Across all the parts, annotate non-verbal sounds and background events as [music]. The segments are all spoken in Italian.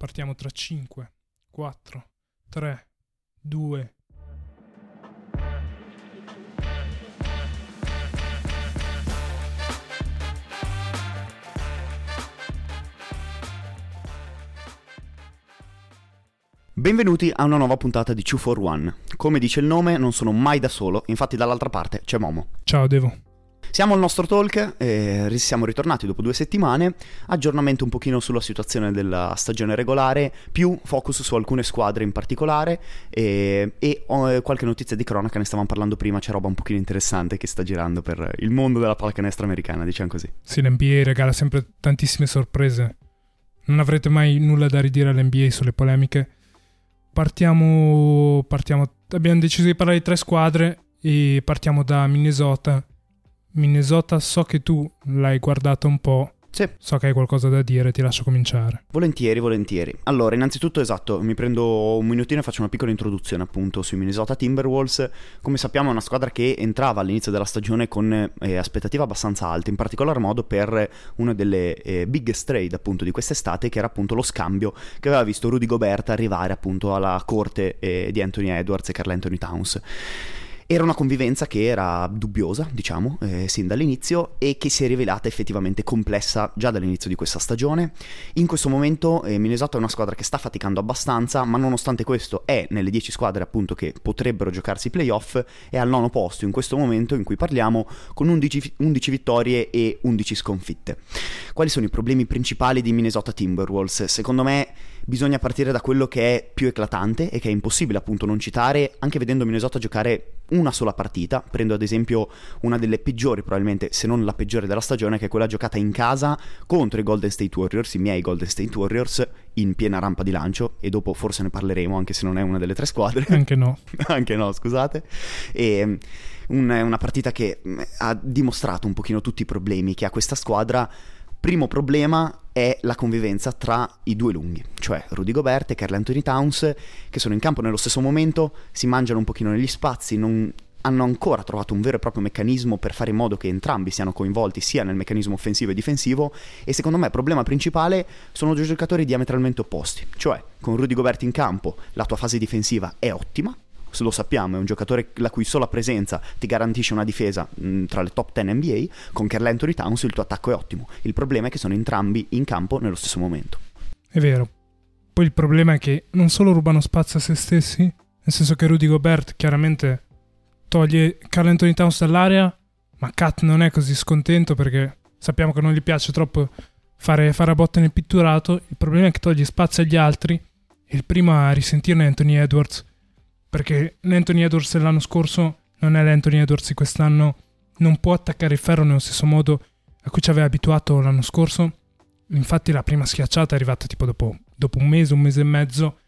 Partiamo tra 5, 4, 3, 2. Benvenuti a una nuova puntata di 2 for One. Come dice il nome, non sono mai da solo, infatti dall'altra parte c'è Momo. Ciao Devo. Siamo al nostro talk, eh, siamo ritornati dopo due settimane, aggiornamento un pochino sulla situazione della stagione regolare, più focus su alcune squadre in particolare eh, e oh, qualche notizia di cronaca, ne stavamo parlando prima, c'è roba un pochino interessante che sta girando per il mondo della pallacanestro americana, diciamo così. Sì, l'NBA regala sempre tantissime sorprese, non avrete mai nulla da ridire all'NBA sulle polemiche. Partiamo, partiamo, abbiamo deciso di parlare di tre squadre e partiamo da Minnesota Minnesota, so che tu l'hai guardato un po'. Sì. So che hai qualcosa da dire, ti lascio cominciare. Volentieri, volentieri. Allora, innanzitutto, esatto, mi prendo un minutino e faccio una piccola introduzione appunto sui Minnesota Timberwolves. Come sappiamo è una squadra che entrava all'inizio della stagione con eh, aspettative abbastanza alte, in particolar modo per una delle eh, biggest trade appunto di quest'estate, che era appunto lo scambio che aveva visto Rudy Gobert arrivare appunto alla corte eh, di Anthony Edwards e Carl Anthony Towns. Era una convivenza che era dubbiosa, diciamo, eh, sin dall'inizio e che si è rivelata effettivamente complessa già dall'inizio di questa stagione. In questo momento eh, Minnesota è una squadra che sta faticando abbastanza, ma nonostante questo è nelle 10 squadre appunto che potrebbero giocarsi i playoff, è al nono posto in questo momento in cui parliamo con 11, 11 vittorie e 11 sconfitte. Quali sono i problemi principali di Minnesota Timberwolves? Secondo me bisogna partire da quello che è più eclatante e che è impossibile appunto non citare, anche vedendo Minnesota giocare una sola partita. Prendo ad esempio una delle peggiori, probabilmente, se non la peggiore della stagione, che è quella giocata in casa contro i Golden State Warriors, i miei Golden State Warriors, in piena rampa di lancio. E dopo forse ne parleremo, anche se non è una delle tre squadre. Anche no. [laughs] anche no, scusate. E una partita che ha dimostrato un pochino tutti i problemi che ha questa squadra Primo problema è la convivenza tra i due lunghi, cioè Rudy Gobert e Carl Anthony Towns, che sono in campo nello stesso momento, si mangiano un pochino negli spazi, non hanno ancora trovato un vero e proprio meccanismo per fare in modo che entrambi siano coinvolti sia nel meccanismo offensivo e difensivo e secondo me il problema principale sono due giocatori diametralmente opposti, cioè con Rudy Gobert in campo la tua fase difensiva è ottima, lo sappiamo, è un giocatore la cui sola presenza ti garantisce una difesa mh, mm, tra le top 10 NBA, con Carl Anthony Towns il tuo attacco è ottimo. Il problema è che sono entrambi in campo nello stesso momento. È vero. Poi il problema è che non solo rubano spazio a se stessi, nel senso che Rudy Gobert chiaramente toglie Carl Anthony Towns dall'area, ma Kat non è così scontento perché sappiamo che non gli piace troppo fare, fare a botte nel pitturato. Il problema è che toglie spazio agli altri e il primo a risentirne è Anthony Edwards perché l'Anthony Edwards dell'anno scorso non è l'Anthony Edwards di quest'anno, non può attaccare il ferro nello stesso modo a cui ci aveva abituato l'anno scorso. Infatti la prima schiacciata è arrivata tipo dopo, dopo un mese, un mese e mezzo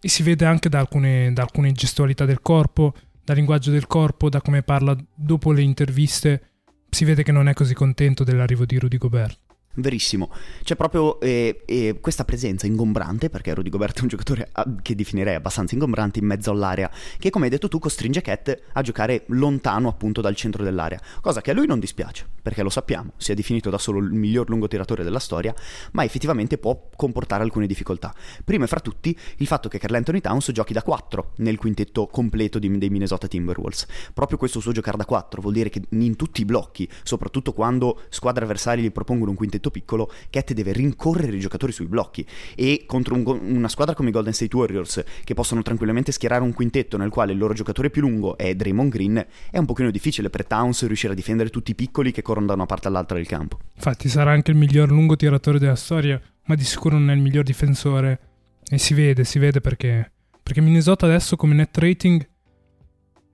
e si vede anche da alcune, da alcune gestualità del corpo, dal linguaggio del corpo, da come parla dopo le interviste, si vede che non è così contento dell'arrivo di Rudy Gobert. Verissimo, c'è proprio eh, eh, questa presenza ingombrante, perché Rudy Gobert è un giocatore ah, che definirei abbastanza ingombrante in mezzo all'area, che come hai detto tu costringe Cat a giocare lontano appunto dal centro dell'area, cosa che a lui non dispiace, perché lo sappiamo, si è definito da solo il miglior lungotiratore della storia, ma effettivamente può comportare alcune difficoltà. Prima e fra tutti il fatto che Carl Anthony Towns giochi da 4 nel quintetto completo di, dei Minnesota Timberwolves. Proprio questo suo giocare da 4 vuol dire che in tutti i blocchi, soprattutto quando squadre avversarie gli propongono un quintetto molto piccolo, Cat deve rincorrere i giocatori sui blocchi e contro un, una squadra come i Golden State Warriors che possono tranquillamente schierare un quintetto nel quale il loro giocatore più lungo è Draymond Green, è un pochino difficile per Towns riuscire a difendere tutti i piccoli che corrono da una parte all'altra del campo. Infatti sarà anche il miglior lungo tiratore della storia, ma di sicuro non è il miglior difensore e si vede, si vede perché perché Minnesota adesso come net rating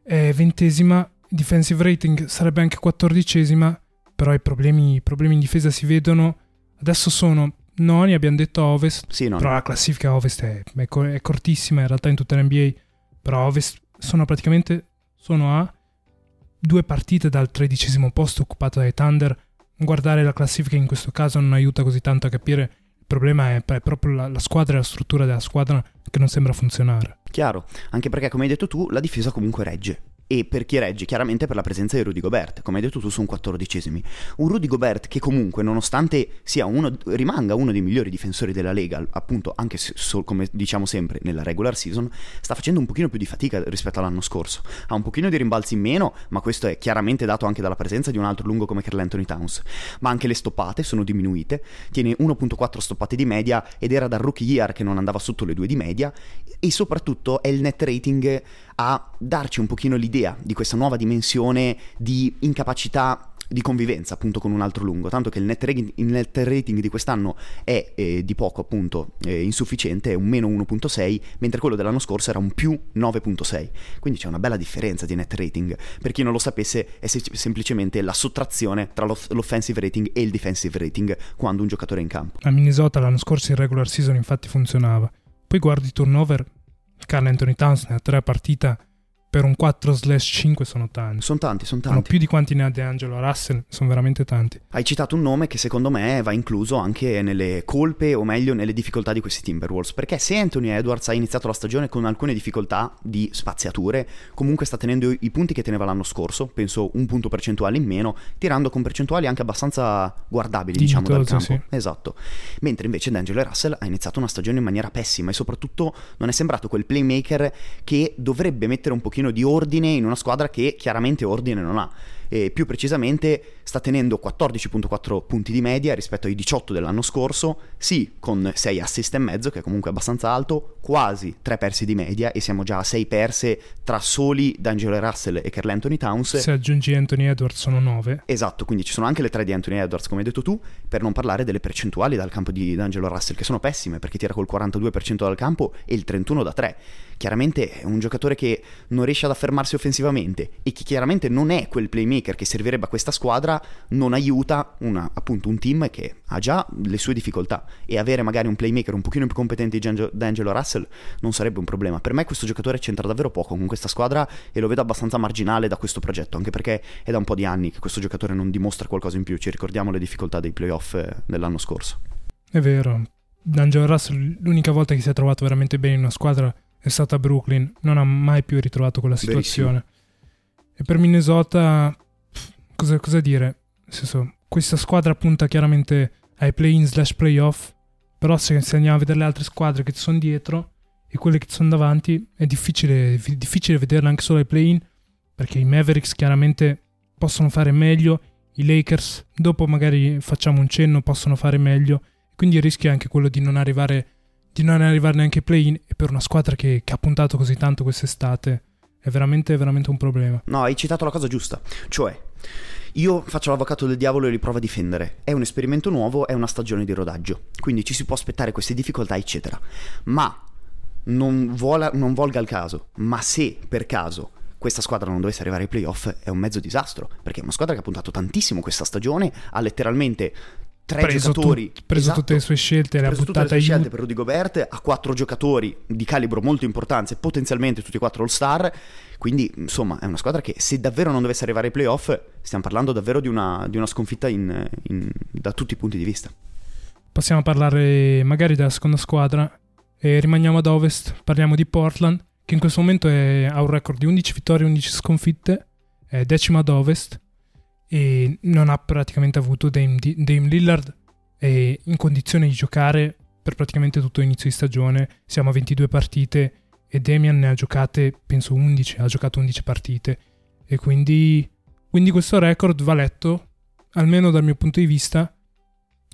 è ventesima, defensive rating sarebbe anche quattordicesima però i problemi, i problemi in difesa si vedono. Adesso sono noni, abbiamo detto Ovest, sì, però la classifica Ovest è, è, è, cortissima in realtà in tutta l'NBA, però Ovest sono praticamente sono a due partite dal tredicesimo posto occupato dai Thunder. Guardare la classifica in questo caso non aiuta così tanto a capire il problema è, è proprio la, la squadra e la struttura della squadra che non sembra funzionare. Chiaro, anche perché come hai detto tu la difesa comunque regge e per chi regge chiaramente per la presenza di Rudy Gobert. Come hai detto tu sono quattordicesimi. Un Rudy Gobert che comunque nonostante uno, rimanga uno dei migliori difensori della Lega appunto anche se, so, come diciamo sempre nella regular season sta facendo un pochino più di fatica rispetto all'anno scorso. Ha un pochino di rimbalzi in meno ma questo è chiaramente dato anche dalla presenza di un altro lungo come Carl Anthony Towns. Ma anche le stoppate sono diminuite. Tiene 1.4 stoppate di media ed era dal rookie year che non andava sotto le due di media e soprattutto è il net rating a darci un pochino l'idea di questa nuova dimensione di incapacità di convivenza appunto con un altro lungo, tanto che il net rating, il net rating di quest'anno è eh, di poco appunto eh, insufficiente, è un meno 1.6, mentre quello dell'anno scorso era un più 9.6, quindi c'è una bella differenza di net rating, per chi non lo sapesse è se- semplicemente la sottrazione tra l'offensive rating e il defensive rating quando un giocatore è in campo. A Minnesota l'anno scorso in regular season infatti funzionava, poi guardi turnover. Carl Anthony Towns ne ha tre partite per un 4/5 sono tanti. Sono tanti, sono tanti. Sono più di quanti ne ha DeAngelo Russell, sono veramente tanti. Hai citato un nome che secondo me va incluso anche nelle colpe o meglio nelle difficoltà di questi Timberwolves, perché se Anthony Edwards ha iniziato la stagione con alcune difficoltà di spaziature, comunque sta tenendo i punti che teneva l'anno scorso, penso un punto percentuale in meno, tirando con percentuali anche abbastanza guardabili, diciamo, dal campo. Sì. Esatto. Mentre invece DeAngelo Russell ha iniziato una stagione in maniera pessima e soprattutto non è sembrato quel playmaker che dovrebbe mettere un pochino pochino di ordine in una squadra che chiaramente ordine non ha e più precisamente sta tenendo 14.4 punti di media rispetto ai 18 dell'anno scorso, sì con 6 assist e mezzo che è comunque abbastanza alto, quasi 3 persi di media e siamo già a 6 perse tra soli D'Angelo Russell e Carl Anthony Towns. Se aggiungi Anthony Edwards sono 9. Esatto, quindi ci sono anche le 3 di Anthony Edwards come hai detto tu, per non parlare delle percentuali dal campo di D'Angelo Russell che sono pessime perché tira col 42% dal campo e il 31 da 3. Chiaramente è un giocatore che non riesce ad affermarsi offensivamente e che chiaramente non è quel playmaker che servirebbe a questa squadra, non aiuta una, appunto un team che ha già le sue difficoltà e avere magari un playmaker un pochino più competente di D'Angelo Russell non sarebbe un problema. Per me questo giocatore c'entra davvero poco con questa squadra e lo vedo abbastanza marginale da questo progetto, anche perché è da un po' di anni che questo giocatore non dimostra qualcosa in più, ci ricordiamo le difficoltà dei playoff eh, dell'anno scorso. È vero, D'Angelo Russell l'unica volta che si è trovato veramente bene in una squadra è stata a Brooklyn, non ha mai più ritrovato quella situazione. Verissimo. E per Minnesota, cosa, cosa dire? Nel senso, questa squadra punta chiaramente ai play-in slash playoff, però se, se, andiamo a vedere le altre squadre che ci sono dietro e quelle che ci sono davanti, è difficile, difficile vederle anche solo ai play-in, perché i Mavericks chiaramente possono fare meglio, i Lakers, dopo magari facciamo un cenno, possono fare meglio, quindi il rischio è anche quello di non arrivare di non arrivare neanche ai play-in e per una squadra che, che ha puntato così tanto quest'estate è veramente, veramente un problema. No, hai citato la cosa giusta, cioè io faccio l'avvocato del diavolo e li provo a difendere. È un esperimento nuovo, è una stagione di rodaggio, quindi ci si può aspettare queste difficoltà, eccetera. Ma non, vola, non volga il caso, ma se per caso questa squadra non dovesse arrivare ai playoff è un mezzo disastro, perché è una squadra che ha puntato tantissimo questa stagione, ha letteralmente tre preso giocatori. Tu, preso esatto, tutte le sue scelte, le ha buttate tutte le sue scelte per Rudy Gobert, ha quattro giocatori di calibro molto importante, potenzialmente tutti e quattro all-star. Quindi, insomma, è una squadra che se davvero non dovesse arrivare ai playoff, stiamo parlando davvero di una, di una sconfitta in, in, da tutti i punti di vista. Passiamo a parlare magari della seconda squadra e rimaniamo ad ovest. Parliamo di Portland, che in questo momento è, ha un record di 11 vittorie e 11 sconfitte, è decima ad ovest e non ha praticamente avuto Dame, Dame Lillard in condizione di giocare per praticamente tutto l'inizio di stagione. Siamo a 22 partite e Damian ne ha giocate, penso 11, ha giocato 11 partite. E quindi, quindi questo record va letto, almeno dal mio punto di vista,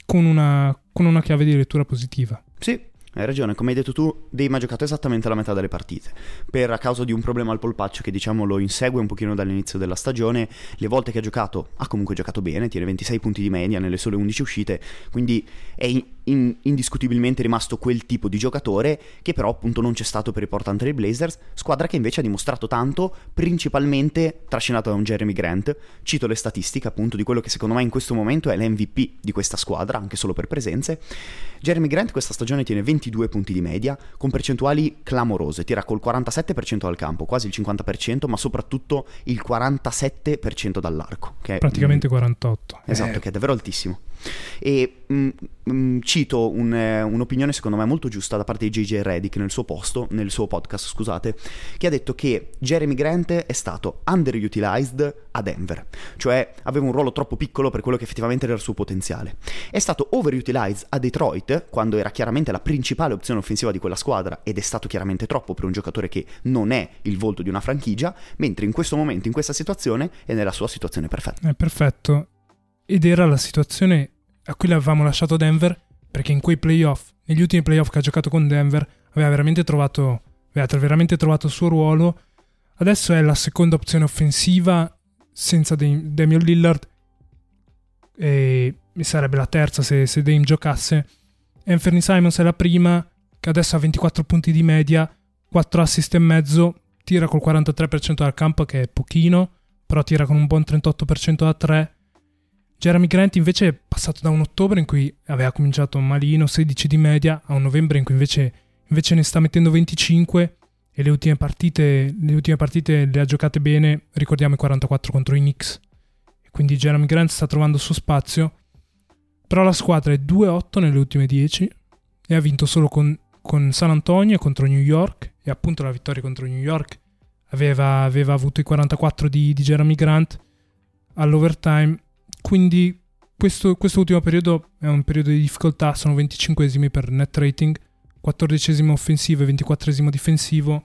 con una, con una chiave di lettura positiva. Sì, hai ragione, come hai detto tu, Dame ha giocato esattamente la metà delle partite. Per a causa di un problema al polpaccio che diciamo lo insegue un pochino dall'inizio della stagione, le volte che ha giocato ha comunque giocato bene, tiene 26 punti di media nelle sole 11 uscite, quindi è in, indiscutibilmente rimasto quel tipo di giocatore che però appunto non c'è stato per i Portland Trail Blazers, squadra che invece ha dimostrato tanto, principalmente trascinato da un Jeremy Grant. Cito le statistiche appunto di quello che secondo me in questo momento è l'MVP di questa squadra, anche solo per presenze. Jeremy Grant questa stagione tiene 22 punti di media, con percentuali clamorose, tira col 47% al campo, quasi il 50%, ma soprattutto il 47% dall'arco. Che è, Praticamente 48. Esatto, eh. che è davvero altissimo. E mh, mh, cito un, eh, un'opinione secondo me molto giusta da parte di JJ Reddick nel suo posto, nel suo podcast, scusate, che ha detto che Jeremy Grant è stato underutilized a Denver, cioè aveva un ruolo troppo piccolo per quello che effettivamente era il suo potenziale. È stato overutilized a Detroit, quando era chiaramente la principale opzione offensiva di quella squadra ed è stato chiaramente troppo per un giocatore che non è il volto di una franchigia, mentre in questo momento, in questa situazione, è nella sua situazione perfetta. È perfetto. Ed era la situazione a cui l'avevamo lasciato Denver, perché in quei playoff, negli ultimi playoff che ha giocato con Denver, aveva veramente trovato, aveva veramente trovato il suo ruolo. Adesso è la seconda opzione offensiva senza Damian Lillard e sarebbe la terza se, se Dame giocasse. Anthony Simons è la prima, che adesso ha 24 punti di media, 4 assist e mezzo, tira col 43% dal campo che è pochino, però tira con un buon 38% da 3. Jeremy Grant invece è passato da un ottobre in cui aveva cominciato malino, 16 di media, a un novembre in cui invece, invece ne sta mettendo 25 e le ultime, partite, le ultime partite le ha giocate bene, ricordiamo i 44 contro i Knicks. Quindi Jeremy Grant sta trovando il suo spazio, però la squadra è 2-8 nelle ultime 10 e ha vinto solo con, con San Antonio contro New York. E appunto la vittoria contro New York aveva, aveva avuto i 44 di, di Jeremy Grant all'overtime quindi questo, ultimo periodo è un periodo di difficoltà, sono 25esimi per net rating, 14 offensivo e 24 difensivo.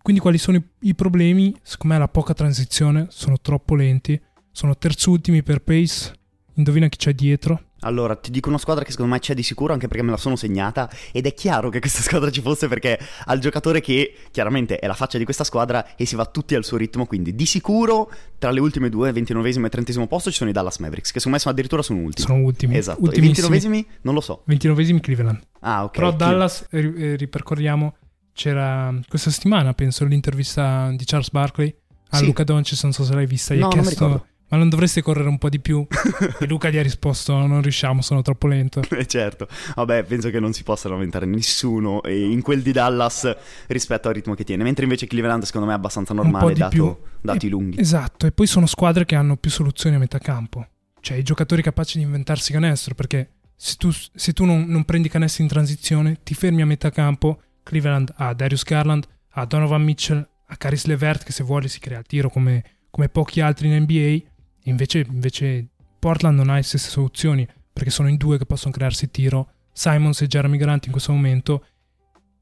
Quindi quali sono i, i problemi? Secondo me la poca transizione, sono troppo lenti, sono terzultimi per pace, indovina chi c'è dietro? Allora, ti dico una squadra che secondo me c'è di sicuro anche perché me la sono segnata ed è chiaro che questa [laughs] squadra ci fosse perché ha il giocatore che chiaramente è la faccia di questa squadra e si va tutti al suo ritmo, quindi di sicuro tra le ultime due, 29 e 30 posto, ci sono i Dallas Mavericks, che secondo me sono addirittura sono ultimi. Sono ultimi. Esatto. I 29 non lo so. 29 Cleveland. Ah, ok. Però Dallas, eh, ripercorriamo, c'era questa settimana, penso, l'intervista di Charles Barkley a sì. Luca Doncic, non so se l'hai vista, gli no, ha chiesto ma non dovresti correre un po' di più? [laughs] e Luca gli ha risposto: Non riusciamo, sono troppo lento. [laughs] Eh certo, vabbè, penso che non si possa lamentare nessuno in quel di Dallas rispetto al ritmo che tiene. Mentre invece Cleveland, secondo me, è abbastanza normale, dato, dati e, lunghi. Esatto, e poi sono squadre che hanno più soluzioni a metà campo. Cioè, i giocatori capaci di inventarsi canestro, perché se tu, se tu non, non prendi canestro in transizione, ti fermi a metà campo. Cleveland ha Darius Garland, ha Donovan Mitchell, ha Caris Levert, che se vuole si crea il tiro come, come pochi altri in NBA Invece, invece Portland non ha le stesse soluzioni perché sono in due che possono crearsi tiro, Simons e Jeremy Grant in questo momento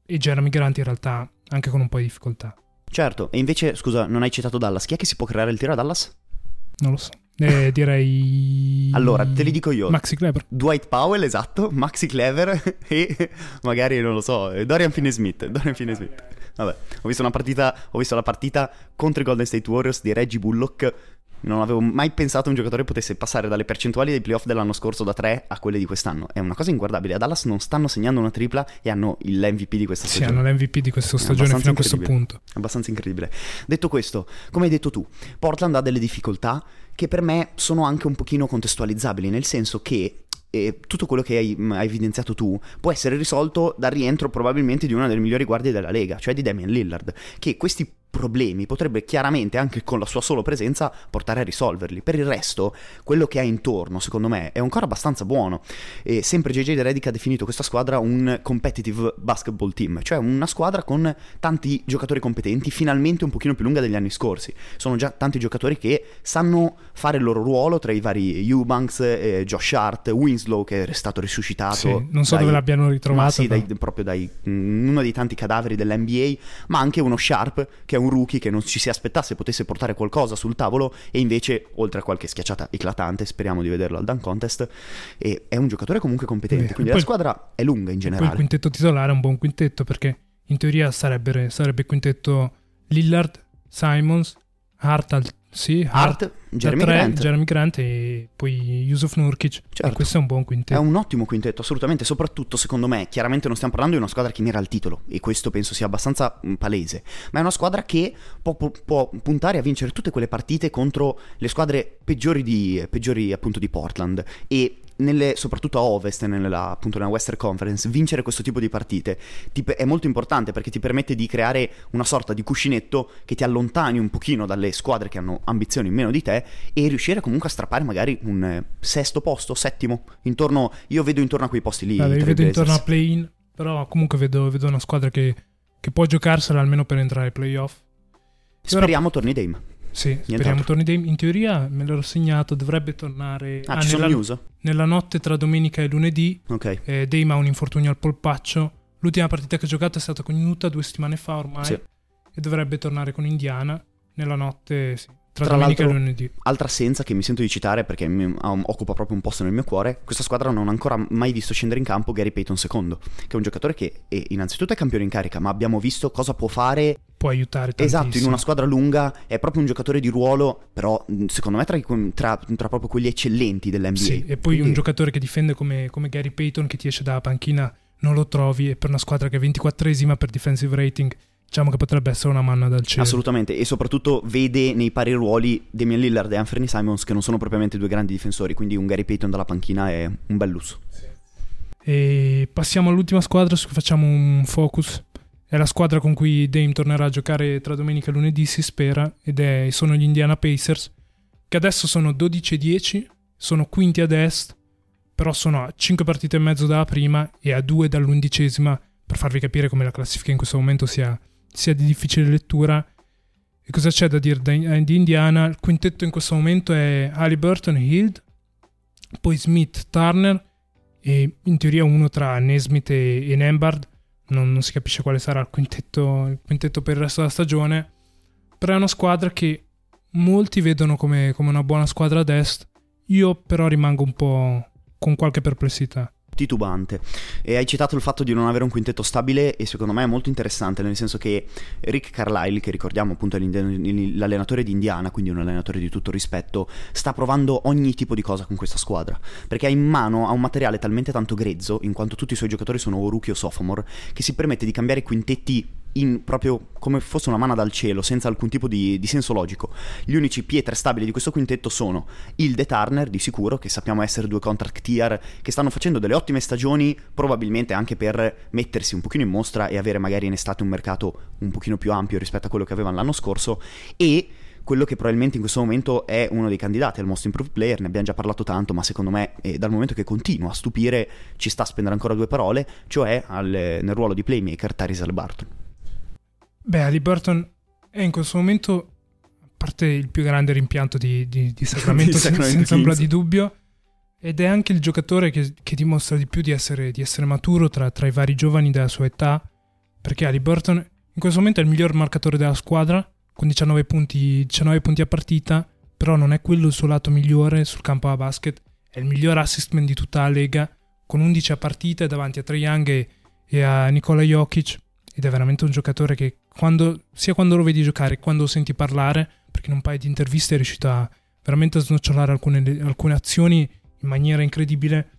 e Jeremy Grant in realtà anche con un po' di difficoltà. Certo, e invece scusa, non hai citato Dallas, chi è che si può creare il tiro a Dallas? Non lo so. Eh, [laughs] direi. Allora, te li dico io. Maxi Clever. Dwight Powell, esatto. [laughs] Maxi Clever e magari, non lo so, Dorian Finney-Smith. Dorian Finney-Smith. Vabbè, ho visto, una partita, ho visto la partita contro i Golden State Warriors di Reggie Bullock non avevo mai pensato un giocatore potesse passare dalle percentuali dei playoff dell'anno scorso da 3 a quelle di quest'anno. È una cosa inguardabile. A Dallas non stanno segnando una tripla e hanno l'MVP di questa stagione. Sì, hanno l'MVP di questa stagione fino a questo punto. Abbastanza incredibile. Detto questo, come hai detto tu, Portland ha delle difficoltà che per me sono anche un pochino contestualizzabili, nel senso che e tutto quello che hai, hai, evidenziato tu può essere risolto dal rientro probabilmente di una delle migliori guardie della Lega, cioè di Damian Lillard, che questi problemi potrebbe chiaramente anche con la sua sola presenza portare a risolverli. Per il resto, quello che ha intorno, secondo me, è ancora abbastanza buono. E sempre JJ Redick ha definito questa squadra un competitive basketball team, cioè una squadra con tanti giocatori competenti, finalmente un pochino più lunga degli anni scorsi. Sono già tanti giocatori che sanno fare il loro ruolo tra i vari Eubanks, eh, Josh Hart, Winslow che è stato risuscitato. Sì, non so dai, dove l'abbiano ritrovato. sì, dai, proprio da mm, uno dei tanti cadaveri dell'NBA, ma anche uno Sharp che è un rookie che non ci si aspettasse potesse portare qualcosa sul tavolo e invece, oltre a qualche schiacciata eclatante, speriamo di vederlo al Dunk Contest, è un giocatore comunque competente, Beh, quindi poi, la squadra è lunga in generale. Il quintetto titolare è un buon quintetto perché in teoria sarebbe, sarebbe quintetto Lillard, Simons, Hart al sì, Hart, Jeremy, tre, Grant. Jeremy Grant e poi Yusuf Nurkic. Certo. Questo è un buon quintetto. È un ottimo quintetto, assolutamente. Soprattutto, secondo me, chiaramente non stiamo parlando di una squadra che mira al titolo, e questo penso sia abbastanza palese. Ma è una squadra che può, può puntare a vincere tutte quelle partite contro le squadre peggiori, di, peggiori appunto di Portland. E nelle, soprattutto a Ovest, nella, appunto nella Western Conference, vincere questo tipo di partite ti, è molto importante perché ti permette di creare una sorta di cuscinetto che ti allontani un pochino dalle squadre che hanno ambizioni meno di te e riuscire comunque a strappare magari un eh, sesto posto, settimo, intorno, io vedo intorno a quei posti lì. Vabbè, io vedo intorno a play-in, però comunque vedo, vedo una squadra che, che, può giocarsela almeno per entrare ai playoff. Speriamo ora... torni Dame. Sì, speriamo torni Dame. In teoria me l'ero segnato, dovrebbe tornare ah, ah, nella, nella, notte tra domenica e lunedì. Ok. Eh, Dame ha un infortunio al polpaccio. L'ultima partita che ha giocato è stata con Utah due settimane fa ormai. Sì. E dovrebbe tornare con Indiana nella notte, sì, tra, Tra e lunedì. Altra assenza che mi sento di citare perché mi um, occupa proprio un posto nel mio cuore, questa squadra non ha ancora mai visto scendere in campo Gary Payton II, che è un giocatore che è, innanzitutto è campione in carica, ma abbiamo visto cosa può fare può aiutare tantissimo. Esatto, in una squadra lunga è proprio un giocatore di ruolo, però secondo me tra, tra, tra proprio quelli eccellenti dell'NBA. Sì, e poi Quindi... un giocatore che difende come, come, Gary Payton che ti esce dalla panchina non lo trovi e per una squadra che è 24esima per defensive rating diciamo che potrebbe essere una manna dal cielo. Assolutamente, e soprattutto vede nei pari ruoli Damian Lillard e Anthony Simons che non sono propriamente due grandi difensori, quindi un Gary Payton dalla panchina è un bel lusso. Sì. E passiamo all'ultima squadra su cui facciamo un focus. È la squadra con cui Dame tornerà a giocare tra domenica e lunedì, si spera, ed è, sono gli Indiana Pacers, che adesso sono 12 e 10, sono quinti ad est, però sono a 5 partite e mezzo dalla prima e a 2 dall'undicesima, per farvi capire come la classifica in questo momento sia sia di difficile lettura. E cosa c'è da dire di Indiana? Il quintetto in questo momento è Halliburton Hild, poi Smith, Turner e in teoria uno tra Nesmith e, e Nembard. Non, non, si capisce quale sarà il quintetto, il quintetto, per il resto della stagione. Però è una squadra che molti vedono come, come una buona squadra ad est. Io però rimango un po' con qualche perplessità titubante. E hai citato il fatto di non avere un quintetto stabile e secondo me è molto interessante, nel senso che Rick Carlisle, che ricordiamo appunto è l'allenatore di Indiana, quindi un allenatore di tutto rispetto, sta provando ogni tipo di cosa con questa squadra, perché ha in mano ha un materiale talmente tanto grezzo, in quanto tutti i suoi giocatori sono o rookie o sophomore, che si permette di cambiare quintetti in, proprio come fosse una mano dal cielo, senza alcun tipo di, di, senso logico. Gli unici pietre stabili di questo quintetto sono il The Turner, di sicuro, che sappiamo essere due contract tier, che stanno facendo delle ottime stagioni, probabilmente anche per mettersi un pochino in mostra e avere magari in estate un mercato un pochino più ampio rispetto a quello che avevano l'anno scorso, e quello che probabilmente in questo momento è uno dei candidati al Most Improved Player, ne abbiamo già parlato tanto, ma secondo me eh, dal momento che continua a stupire ci sta a spendere ancora due parole, cioè al, nel ruolo di playmaker Tyrese Barton. Beh, Ali Burton è in questo momento, a parte il più grande rimpianto di, di, di [laughs] Sacramento, Sacramento senza ombra di dubbio, ed è anche il giocatore che, che dimostra di più di essere, di essere maturo tra, tra, i vari giovani della sua età, perché Ali Burton in questo momento è il miglior marcatore della squadra, con 19 punti, 19 punti a partita, però non è quello il suo lato migliore sul campo a basket, è il miglior assistment di tutta la lega, con 11 a partita davanti a Trae Young e, e a Nikola Jokic, ed è veramente un giocatore che quando, sia quando lo vedi giocare che quando lo senti parlare, perché in un paio di interviste è riuscito a veramente snocciolare alcune, alcune azioni in maniera incredibile,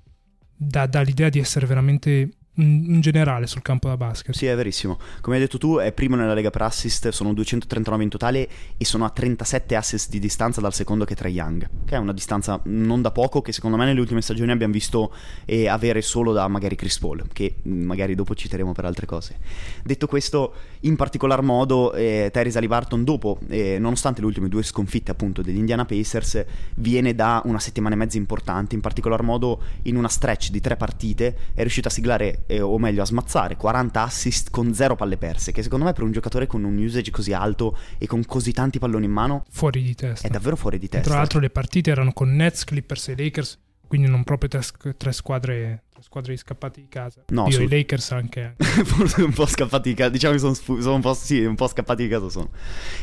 dà, dà l'idea di essere veramente in generale sul campo da basket. Sì, è verissimo. Come hai detto tu, è primo nella Lega per assist, sono 239 in totale e sono a 37 assist di distanza dal secondo che è Trae Young, che è una distanza non da poco che secondo me nelle ultime stagioni abbiamo visto eh, avere solo da magari Chris Paul, che mm, magari dopo citeremo per altre cose. Detto questo, in particolar modo eh, Tyrese Alibarton dopo, eh, nonostante le ultime due sconfitte appunto degli Indiana Pacers, viene da una settimana e mezza importante, in particolar modo in una stretch di tre partite è riuscito a siglare eh, o meglio a smazzare 40 assist con zero palle perse, che secondo me per un giocatore con un usage così alto e con così tanti palloni in mano fuori di testa. È davvero fuori di testa. Tra l'altro le partite erano con Nets, Clippers e Lakers, quindi non proprio tre, tre squadre squadre scappati di casa. No, Io su... i Lakers anche. [laughs] Forse un po' scappati di casa. Diciamo che sono, sfu- sono un, po', sì, un po' scappati di casa sono.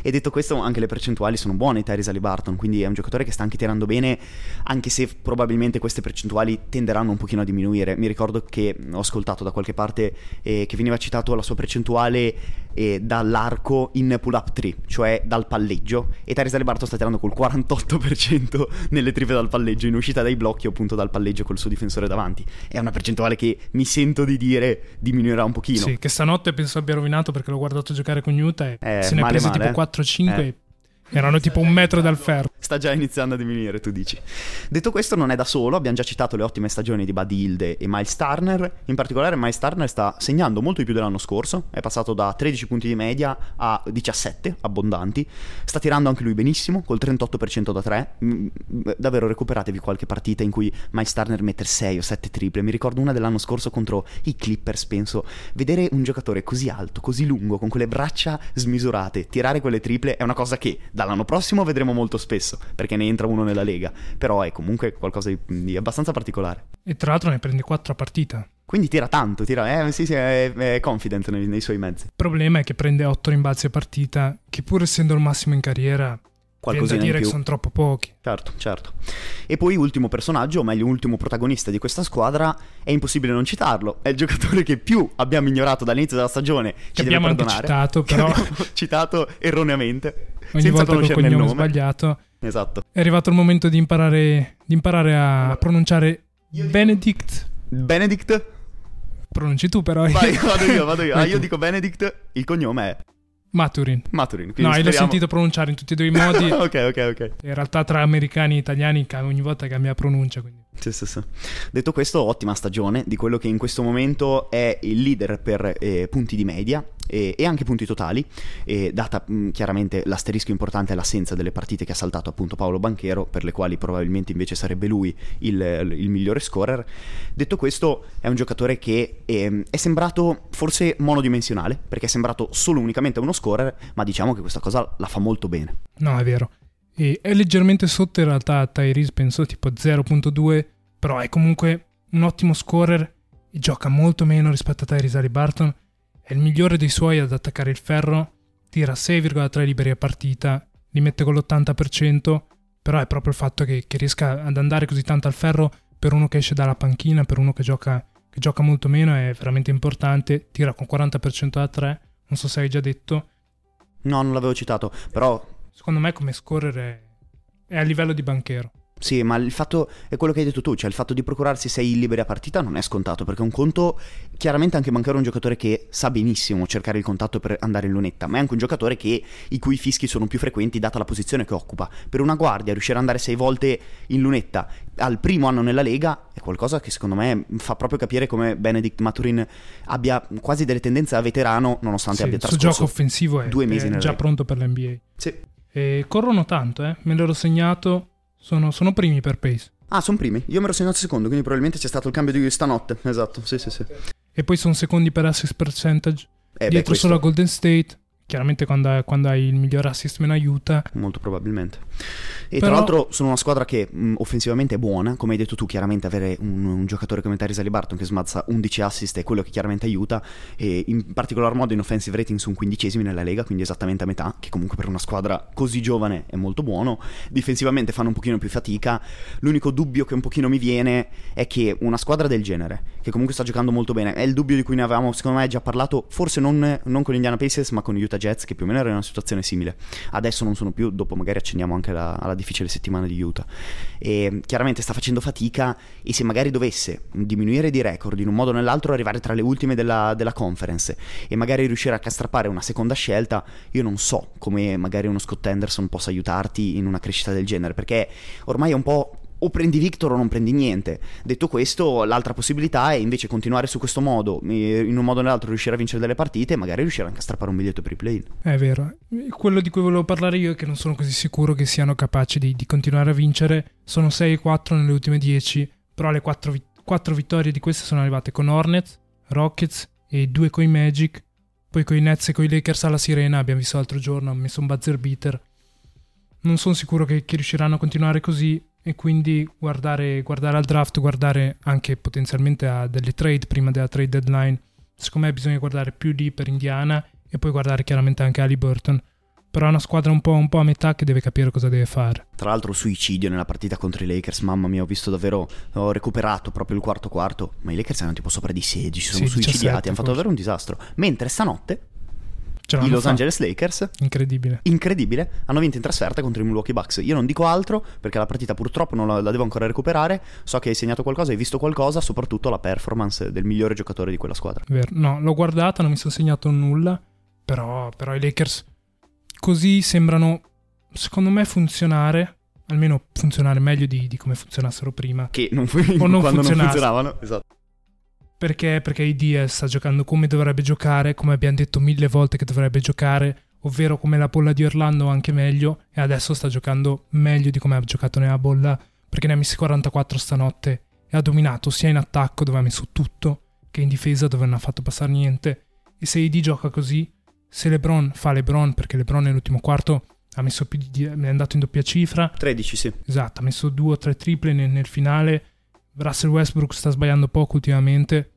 E detto questo, anche le percentuali sono buone Tyrese Alibarton, quindi è un giocatore che sta anche tirando bene, anche se probabilmente queste percentuali tenderanno un pochino a diminuire. Mi ricordo che ho ascoltato da qualche parte eh, che veniva citato la sua percentuale eh, dall'arco in pull-up 3, cioè dal palleggio, e Tyrese Alibarton sta tirando col 48% nelle triple dal palleggio, in uscita dai blocchi appunto dal palleggio col suo difensore davanti. È una percentuale che mi sento di dire diminuirà un pochino. Sì, che stanotte penso abbia rovinato perché l'ho guardato giocare con Utah e eh, se ne ha prese male. tipo 4-5 eh. Erano tipo un metro dal ferro. Sta già iniziando a diminuire, tu dici. Detto questo, non è da solo, abbiamo già citato le ottime stagioni di Buddy Hilde e Miles Turner. In particolare, Miles Turner sta segnando molto di più dell'anno scorso, è passato da 13 punti di media a 17 abbondanti. Sta tirando anche lui benissimo, col 38% da 3. Mm, davvero, recuperatevi qualche partita in cui Miles Turner mette 6 o 7 triple. Mi ricordo una dell'anno scorso contro i Clippers, penso. Vedere un giocatore così alto, così lungo, con quelle braccia smisurate, tirare quelle triple è una cosa che dall'anno prossimo vedremo molto spesso, perché ne entra uno nella Lega, però è comunque qualcosa di, di abbastanza particolare. E tra l'altro ne prende 4 a partita. Quindi tira tanto, tira, eh, sì, sì, è, è confident nei, nei, suoi mezzi. Il problema è che prende 8 rimbalzi a partita, che pur essendo il massimo in carriera, Qualcosa da dire che sono troppo pochi. Certo, certo. E poi ultimo personaggio, o meglio ultimo protagonista di questa squadra, è impossibile non citarlo. È il giocatore che più abbiamo ignorato dall'inizio della stagione. Che abbiamo anche citato, però. [laughs] Citato erroneamente. Ogni senza volta conoscerne il nome. sbagliato. Esatto. È arrivato il momento di imparare, di imparare a pronunciare Benedict. Benedict? Pronunci tu però. Vai, vado io, vado io. Ah, io [laughs] dico Benedict, il cognome è Maturin. Maturin. No, speriamo... l'ho sentito pronunciare in tutti e due i modi. [laughs] ok, ok, ok. In realtà tra americani e italiani ogni volta cambia pronuncia. Quindi. Sì, sì, sì. Detto questo, ottima stagione di quello che in questo momento è il leader per eh, punti di media e, e, anche punti totali, data mh, chiaramente l'asterisco importante è l'assenza delle partite che ha saltato appunto Paolo Banchero, per le quali probabilmente invece sarebbe lui il, il migliore scorer. Detto questo, è un giocatore che è, ehm, è sembrato forse monodimensionale, perché è sembrato solo unicamente uno scorer, ma diciamo che questa cosa la fa molto bene. No, è vero. E è leggermente sotto in realtà Tyrese, penso tipo 0.2, però è comunque un ottimo scorer e gioca molto meno rispetto a Tyrese Haliburton. È il migliore dei suoi ad attaccare il ferro, tira 6,3 liberi a partita, li mette con l'80%, però è proprio il fatto che, che, riesca ad andare così tanto al ferro per uno che esce dalla panchina, per uno che gioca, che gioca molto meno, è veramente importante. Tira con 40% da 3, non so se hai già detto. No, non l'avevo citato, però secondo me come scorrere è a livello di banchero. Sì, ma il fatto è quello che hai detto tu, cioè il fatto di procurarsi sei liberi a partita non è scontato, perché un conto, chiaramente anche è un giocatore che sa benissimo cercare il contatto per andare in lunetta, ma è anche un giocatore che, i cui fischi sono più frequenti data la posizione che occupa. Per una guardia riuscire ad andare sei volte in lunetta al primo anno nella Lega è qualcosa che secondo me fa proprio capire come Benedict Maturin abbia quasi delle tendenze a veterano, nonostante sì, abbia trascorso gioco offensivo è, due mesi è già Lega. pronto per l'NBA. Sì. E corrono tanto, eh? me l'ero segnato, sono, sono primi per pace. Ah, sono primi. Io mi ero segnato secondo, quindi probabilmente c'è stato il cambio di stanotte. Esatto, sì, sì, sì. E poi sono secondi per assist percentage. Eh, dietro beh, solo a Golden State. Chiaramente quando, quando, hai il miglior assist meno aiuta. Molto probabilmente. E Però... tra l'altro sono una squadra che mh, offensivamente è buona, come hai detto tu, chiaramente avere un, un giocatore come Tyrese Barton che smazza 11 assist è quello che chiaramente aiuta e in particolar modo in offensive rating sono quindicesimi nella Lega, quindi esattamente a metà, che comunque per una squadra così giovane è molto buono. Difensivamente fanno un pochino più fatica. L'unico dubbio che un pochino mi viene è che una squadra del genere, che comunque sta giocando molto bene, è il dubbio di cui ne avevamo secondo me già parlato, forse non, non con Indiana Pacers ma con Utah Jets, che più o meno era in una situazione simile. Adesso non sono più, dopo magari accendiamo anche alla, alla difficile settimana di Utah. E chiaramente sta facendo fatica e se magari dovesse diminuire di record in un modo o nell'altro, arrivare tra le ultime della, della conference e magari riuscire a castrappare una seconda scelta, io non so come magari uno Scott Anderson possa aiutarti in una crescita del genere, perché ormai è un po' o prendi Victor o non prendi niente. Detto questo, l'altra possibilità è invece continuare su questo modo, in un modo o nell'altro riuscire a vincere delle partite e magari riuscire anche a strappare un biglietto per i play. È vero. Quello di cui volevo parlare io è che non sono così sicuro che siano capaci di, di continuare a vincere. Sono 6-4 nelle ultime 10, però le 4, 4 vittorie di queste sono arrivate con Hornets, Rockets e 2 con i Magic. Poi con i Nets e con i Lakers alla Sirena abbiamo visto l'altro giorno, hanno messo un buzzer beater. Non sono sicuro che, che riusciranno a continuare così e quindi guardare, guardare, al draft, guardare anche potenzialmente a delle trade prima della trade deadline. Secondo me bisogna guardare più lì per Indiana e poi guardare chiaramente anche Ali Burton. Però è una squadra un po', un po', a metà che deve capire cosa deve fare. Tra l'altro suicidio nella partita contro i Lakers, mamma mia, ho visto davvero, ho recuperato proprio il quarto quarto, ma i Lakers erano tipo sopra di 16, sono sì, suicidati, 17, hanno fatto davvero un disastro. Mentre stanotte i Los fa. Angeles Lakers. Incredibile. Incredibile. Hanno vinto in trasferta contro i Milwaukee Bucks. Io non dico altro perché la partita purtroppo non la, la, devo ancora recuperare. So che hai segnato qualcosa, hai visto qualcosa, soprattutto la performance del migliore giocatore di quella squadra. Vero. No, l'ho guardata, non mi sono segnato nulla. Però, però i Lakers così sembrano secondo me, funzionare. Almeno funzionare meglio di, di come funzionassero prima. Che non fu- O non [laughs] quando non funzionasse. funzionavano. Esatto. Perché? Perché IDS sta giocando come dovrebbe giocare, come abbiamo detto mille volte che dovrebbe giocare, ovvero come la bolla di Orlando anche meglio, e adesso sta giocando meglio di come ha giocato nella bolla, perché ne ha messi 44 stanotte e ha dominato sia in attacco dove ha messo tutto, che in difesa dove non ha fatto passare niente. E se ID gioca così, se LeBron fa LeBron, perché LeBron nell'ultimo quarto ha messo più di è andato in doppia cifra, 13, sì. Esatto, ha messo due o tre triple nel, nel finale. Russell Westbrook sta sbagliando poco ultimamente,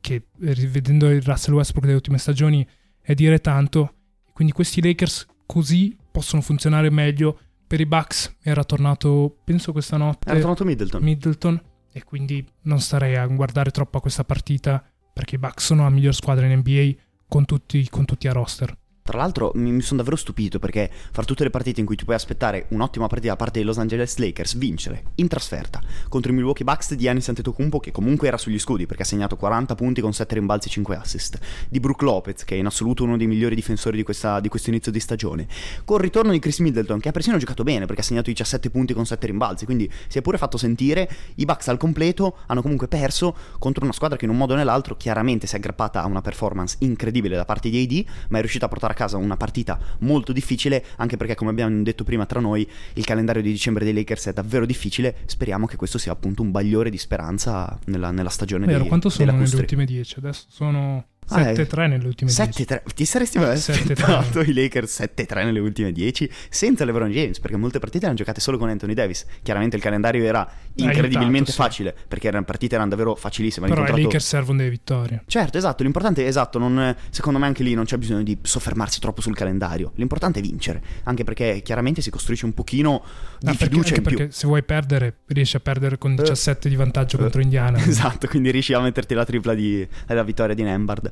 che eh, rivedendo il Russell Westbrook delle ultime stagioni è dire tanto. Quindi questi Lakers così possono funzionare meglio. Per i Bucks era tornato, penso questa notte, Era tornato Middleton. Middleton e quindi non starei a guardare troppo a questa partita perché i Bucks sono la miglior squadra in NBA con tutti, con tutti a roster. Tra l'altro mi, mi sono davvero stupito perché fra tutte le partite in cui ti puoi aspettare un'ottima partita da parte dei Los Angeles Lakers, vincere in trasferta contro i Milwaukee Bucks di Giannis Antetokounmpo che comunque era sugli scudi perché ha segnato 40 punti con 7 rimbalzi e 5 assist, di Brook Lopez che è in assoluto uno dei migliori difensori di, questa, di questo inizio di stagione, col ritorno di Chris Middleton che ha persino giocato bene perché ha segnato 17 punti con 7 rimbalzi, quindi si è pure fatto sentire, i Bucks al completo hanno comunque perso contro una squadra che in un modo o nell'altro chiaramente si è aggrappata a una performance incredibile da parte di AD, ma è riuscita a portare a casa una partita molto difficile, anche perché come abbiamo detto prima tra noi, il calendario di dicembre dei Lakers è davvero difficile, speriamo che questo sia appunto un bagliore di speranza nella, nella stagione Vero, dei, quanto sono nelle Custri. ultime 10? Adesso sono 7-3 nelle ultime 10. 7-3. Ti saresti mai 7-3. aspettato i Lakers 7-3 nelle ultime 10 senza LeBron James? Perché molte partite erano giocate solo con Anthony Davis. Chiaramente il calendario era incredibilmente aiutato, sì. facile perché le partite erano davvero facilissime. Però ai L'incontrato- Lakers servono delle vittorie. Certo, esatto, l'importante è esatto, non- secondo me anche lì non c'è bisogno di soffermarsi troppo sul calendario, l'importante è vincere, anche perché chiaramente si costruisce un pochino di Ah, perché, fiducia più. perché se vuoi perdere, riesci a perdere con 17 di vantaggio Eh. contro Indiana. [laughs] Esatto, quindi riesci a metterti la tripla di, della vittoria di Nembard.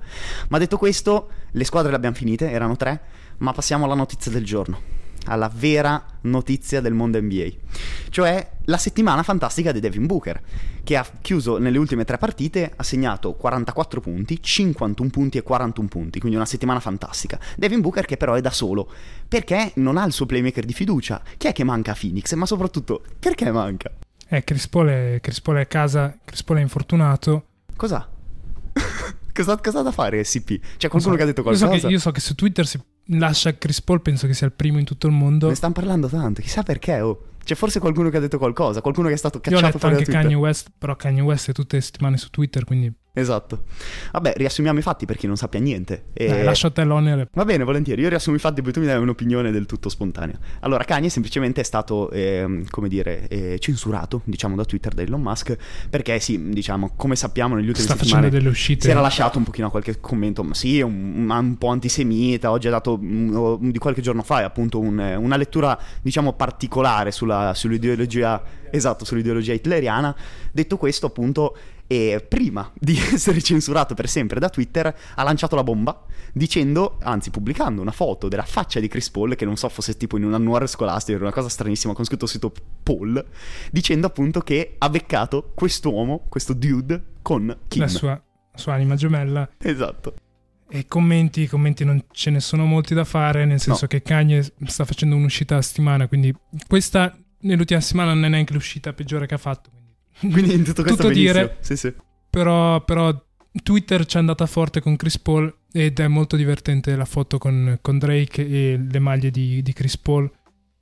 Ma detto questo, le squadre le abbiamo finite, erano tre, ma passiamo alla notizia del giorno, alla vera notizia del mondo NBA, cioè la settimana fantastica di Devin Booker, che ha chiuso nelle ultime tre partite, ha segnato 44 punti, 51 punti e 41 punti, quindi una settimana fantastica. Devin Booker che però è da solo, perché non ha il suo playmaker di fiducia. Chi è che manca a Phoenix? Ma soprattutto, perché manca? Eh, Chris Paul è, Chris Paul è a casa, Chris Paul è infortunato. Cosa? Cosa, cosa ha da fare SCP? C'è qualcuno so, che ha detto io so qualcosa? che- Io so, che, su Twitter si lascia Chris Paul, penso che sia il primo in tutto il mondo. Ne stanno parlando tanto, chissà perché. Oh. C'è forse qualcuno che ha detto qualcosa, qualcuno che è stato Io ho cacciato letto fuori da anche Twitter. Kanye West, però Kanye West è tutte le settimane su Twitter, quindi Esatto. Vabbè, riassumiamo i fatti per chi non sappia niente. E- dai, lascio a te l'onere. Va bene, volentieri. Io riassumo i fatti, poi tu mi dai un'opinione del tutto spontanea. Allora, Kanye semplicemente è stato, ehm, come dire, eh, censurato, diciamo, da Twitter da Elon Musk, perché sì, diciamo, come sappiamo negli ultimi Sta settimane... delle uscite. Si era lasciato un pochino qualche commento, ma sì, un, un po' antisemita. Oggi ha dato mm, di qualche giorno fa, appunto, un- una lettura, diciamo, particolare sulla, sull'ideologia, esatto, sull'ideologia hitleriana. Detto questo, appunto, e prima di [laughs] essere censurato per sempre da Twitter, ha lanciato la bomba dicendo, anzi pubblicando una foto della faccia di Chris Paul, che non so fosse tipo in un annuario scolastico, era una cosa stranissima, con scritto sito Paul, dicendo appunto che ha beccato quest'uomo, questo dude, con Kim. la sua, la sua anima gemella. Esatto. E commenti, commenti non ce ne sono molti da fare, nel senso No. che Kanye sta facendo un'uscita a settimana, quindi questa nell'ultima settimana non è neanche l'uscita peggiore che ha fatto. quindi- [laughs] Quindi in tutto questo Tutto dire. Sì, sì. Però, però Twitter ci è andata forte con Chris Paul ed è molto divertente la foto con, con Drake e le maglie di, di Chris Paul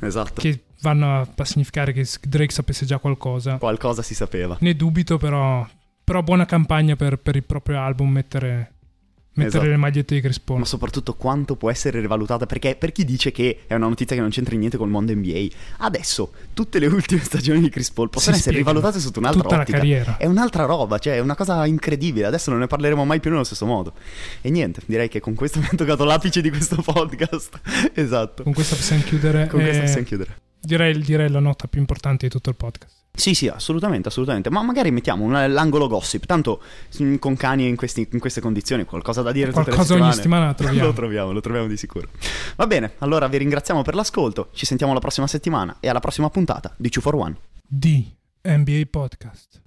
Esatto. che vanno a, a significare che Drake sapesse già qualcosa. Qualcosa si sapeva. Ne dubito però, però buona campagna per, per il proprio album mettere, mettere Esatto. le magliette di Chris Paul. Ma soprattutto quanto può essere rivalutata perché per chi dice che è una notizia che non c'entra niente col mondo NBA, adesso tutte le ultime [laughs] stagioni di Chris Paul possono Si essere spiegano. rivalutate sotto un'altra Tutta ottica. la carriera. È un'altra roba, cioè è una cosa incredibile. Adesso non ne parleremo mai più nello stesso modo. E niente, direi che con questo [laughs] abbiamo toccato l'apice di questo [laughs] podcast. esatto. Con questo possiamo chiudere. Con questo eh, possiamo chiudere. Direi, direi la nota più importante di tutto il podcast. Sì, sì, assolutamente, assolutamente. Ma magari mettiamo un- l'angolo gossip. Tanto mm, con cani in, questi- in queste condizioni qualcosa da dire Qualcosa ogni settimana la [laughs] troviamo. lo troviamo, lo troviamo di sicuro. Va bene, allora vi ringraziamo per l'ascolto. Ci sentiamo la prossima settimana e alla prossima puntata di 2 for 1. di NBA Podcast.